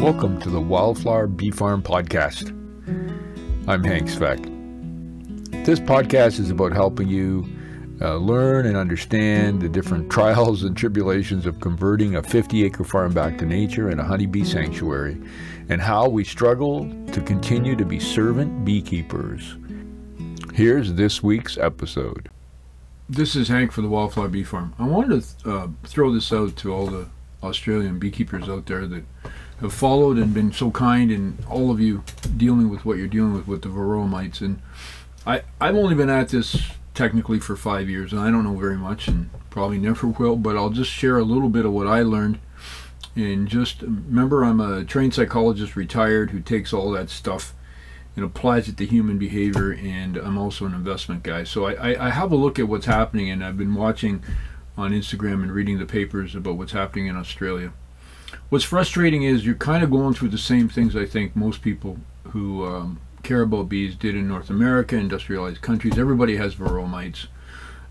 Welcome to the Wildflower Bee Farm Podcast. I'm Hank Sveck. This podcast is about helping you uh, learn and understand the different trials and tribulations of converting a 50 acre farm back to nature and a honeybee sanctuary, and how we struggle to continue to be servant beekeepers. Here's this week's episode. This is Hank for the Wildflower Bee Farm. I wanted to uh, throw this out to all the Australian beekeepers out there that have followed and been so kind, and all of you dealing with what you're dealing with with the varroa mites. And I, I've only been at this technically for five years, and I don't know very much, and probably never will. But I'll just share a little bit of what I learned. And just remember, I'm a trained psychologist, retired, who takes all that stuff and applies it to human behavior. And I'm also an investment guy, so I, I, I have a look at what's happening, and I've been watching on Instagram and reading the papers about what's happening in Australia. What's frustrating is you're kind of going through the same things I think most people who um, care about bees did in North America, industrialized countries. Everybody has varroa mites.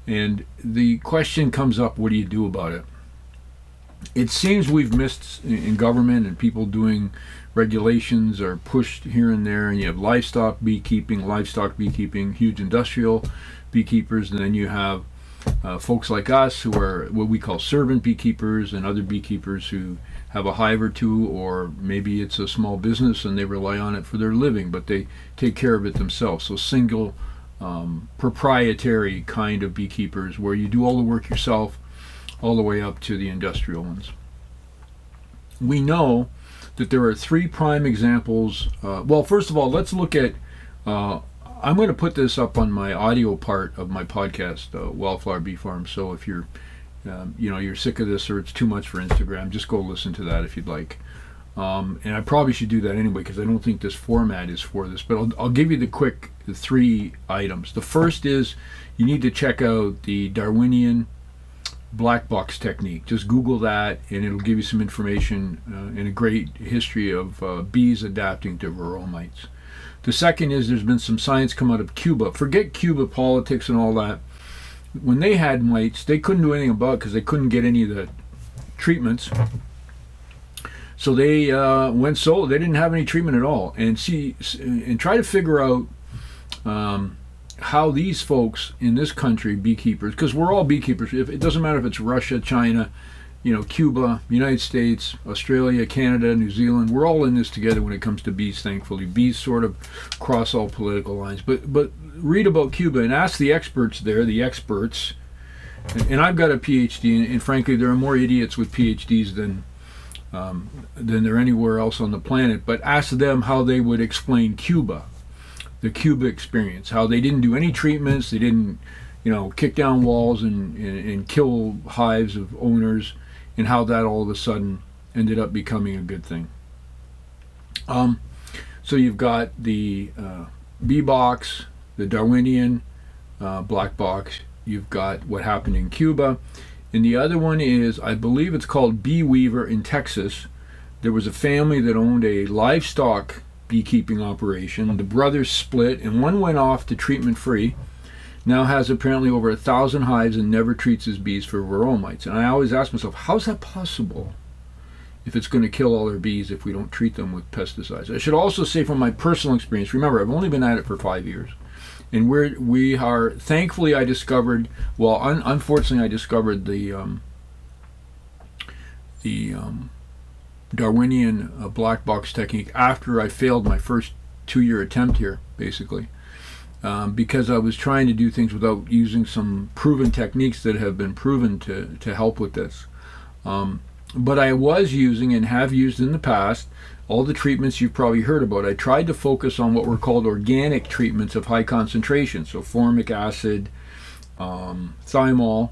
And the question comes up what do you do about it? It seems we've missed in government and people doing regulations are pushed here and there, and you have livestock beekeeping, livestock beekeeping, huge industrial beekeepers, and then you have uh, folks like us who are what we call servant beekeepers and other beekeepers who have a hive or two, or maybe it's a small business and they rely on it for their living, but they take care of it themselves. So, single um, proprietary kind of beekeepers where you do all the work yourself, all the way up to the industrial ones. We know that there are three prime examples. Uh, well, first of all, let's look at uh, I'm going to put this up on my audio part of my podcast, uh, Wildflower Bee Farm. So if you're, um, you know, you're sick of this or it's too much for Instagram, just go listen to that if you'd like. Um, and I probably should do that anyway because I don't think this format is for this. But I'll, I'll give you the quick the three items. The first is you need to check out the Darwinian black box technique. Just Google that, and it'll give you some information uh, and a great history of uh, bees adapting to varroa mites. The second is there's been some science come out of Cuba. Forget Cuba politics and all that. When they had mites, they couldn't do anything about because they couldn't get any of the treatments. So they uh, went solo. They didn't have any treatment at all, and see and try to figure out um, how these folks in this country, beekeepers, because we're all beekeepers. If, it doesn't matter if it's Russia, China, you know, Cuba, United States, Australia, Canada, New Zealand, we're all in this together when it comes to bees, thankfully. Bees sort of cross all political lines. But but read about Cuba and ask the experts there, the experts. And, and I've got a PhD, and, and, frankly, there are more idiots with PhDs than um, than there anywhere else on the planet. But ask them how they would explain Cuba, the Cuba experience, how they didn't do any treatments, they didn't, you know, kick down walls and, and, and kill hives of owners and how that all of a sudden ended up becoming a good thing. Um, so you've got the uh, bee box, the Darwinian uh, black box. You've got what happened in Cuba, and the other one is I believe it's called BeeWeaver in Texas. There was a family that owned a livestock beekeeping operation. The brothers split, and one went off to treatment free now has apparently over a thousand hives and never treats his bees for varroa mites. And I always ask myself, how's that possible? If it's going to kill all our bees if we don't treat them with pesticides. I should also say from my personal experience, remember I've only been at it for five years, and we're we are thankfully I discovered well un, unfortunately I discovered the um, the um, Darwinian uh, black box technique after I failed my first two year attempt here basically um, because I was trying to do things without using some proven techniques that have been proven to, to help with this. Um, but I was using and have used in the past all the treatments you've probably heard about. I tried to focus on what were called organic treatments of high concentration, so formic acid, um, thymol,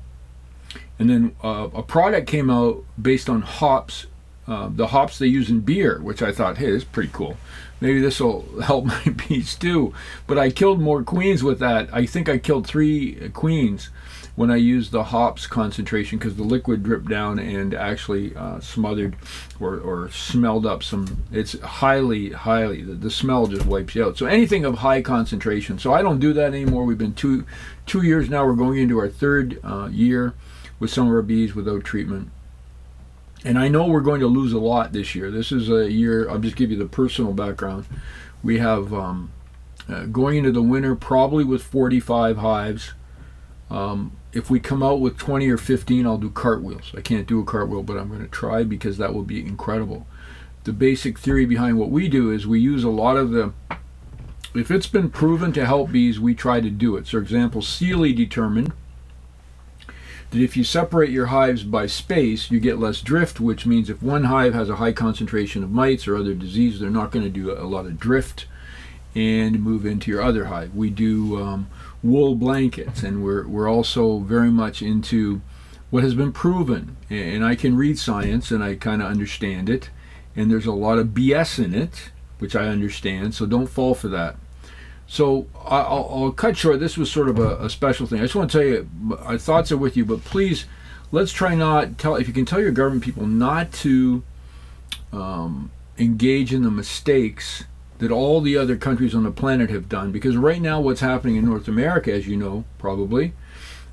and then uh, a product came out based on hops, uh, the hops they use in beer, which I thought, hey, this is pretty cool maybe this will help my bees too. But I killed more queens with that. I think I killed three queens when I used the hops concentration because the liquid dripped down and actually uh, smothered or, or smelled up some. It's highly, highly, the, the smell just wipes you out. So anything of high concentration. So I don't do that anymore. We've been two, two years now. We're going into our third uh, year with some of our bees without treatment. And I know we're going to lose a lot this year. This is a year, I'll just give you the personal background. We have um, uh, going into the winter probably with 45 hives. Um, if we come out with 20 or 15, I'll do cartwheels. I can't do a cartwheel, but I'm going to try because that will be incredible. The basic theory behind what we do is we use a lot of the if it's been proven to help bees, we try to do it. So, example, Seeley determined that if you separate your hives by space, you get less drift, which means if one hive has a high concentration of mites or other disease, they're not going to do a lot of drift and move into your other hive. We do um, wool blankets, and we're, we're also very much into what has been proven. And I can read science and I kind of understand it, and there's a lot of BS in it, which I understand, so don't fall for that. So I'll, I'll, cut short. This was sort of a, a, special thing. I just want to tell you, our thoughts are with you, but please, let's try not tell. If you can tell your government people not to um, engage in the mistakes that all the other countries on the planet have done, because right now, what's happening in North America, as you know, probably,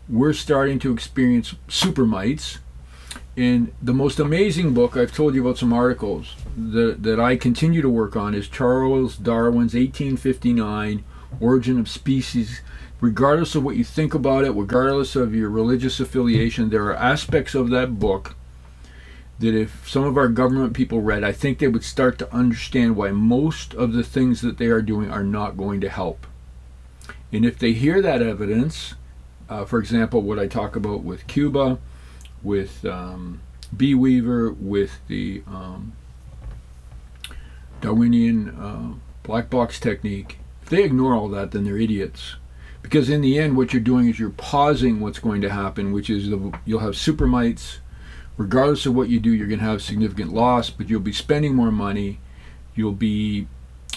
we're starting to experience super mites. And the most amazing book I've told you about some articles that, that I continue to work on is Charles Darwin's 1859 Origin of Species. Regardless of what you think about it, regardless of your religious affiliation, there are aspects of that book that if some of our government people read, I think they would start to understand why most of the things that they are doing are not going to help. And if they hear that evidence, uh, for example, what I talk about with Cuba, with um, BeeWeaver, with the um, Darwinian uh, black box technique, if they ignore all that, then they're idiots. Because in the end, what you're doing is you're pausing what's going to happen, which is the, you'll have super mites. Regardless of what you do, you're going to have significant loss, but you'll be spending more money. You'll be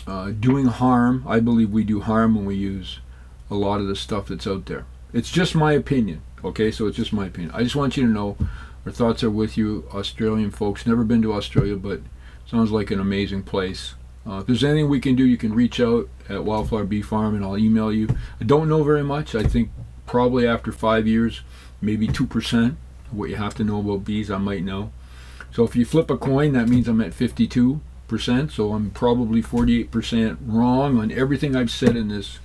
uh, doing harm. I believe we do harm when we use a lot of the stuff that's out there. It's just my opinion, okay? So it's just my opinion. I just want you to know our thoughts are with you, Australian folks. Never been to Australia, but Sounds like an amazing place. Uh, if there's anything we can do, you can reach out at Wildflower Bee Farm and I'll email you. I don't know very much. I think probably after five years, maybe 2% what you have to know about bees, I might know. So if you flip a coin, that means I'm at 52%. So I'm probably 48% wrong on everything I've said in this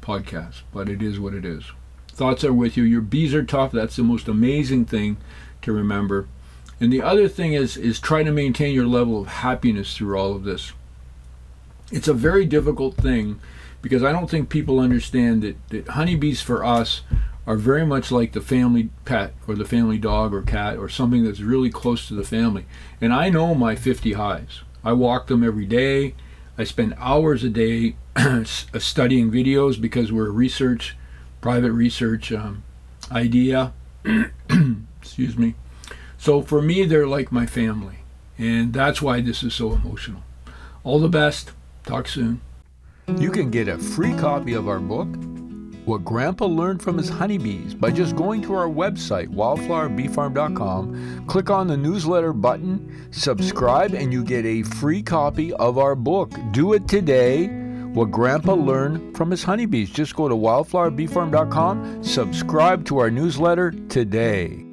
podcast, but it is what it is. Thoughts are with you. Your bees are tough. That's the most amazing thing to remember. And the other thing is is try to maintain your level of happiness through all of this. It's a very difficult thing because I don't think people understand that, that honeybees for us are very much like the family pet or the family dog or cat or something that's really close to the family. And I know my 50 hives. I walk them every day. I spend hours a day studying videos because we're a research, private research um, idea. Excuse me. So for me, they're like my family. And that's why this is so emotional. All the best. Talk soon. You can get a free copy of our book, What Grandpa Learned from His Honeybees, by just going to our website, wildflowerbeefarm.com, click on the newsletter button, subscribe, and you get a free copy of our book. Do it today. What Grandpa Learned from His Honeybees. Just go to wildflowerbeefarm.com, subscribe to our newsletter today.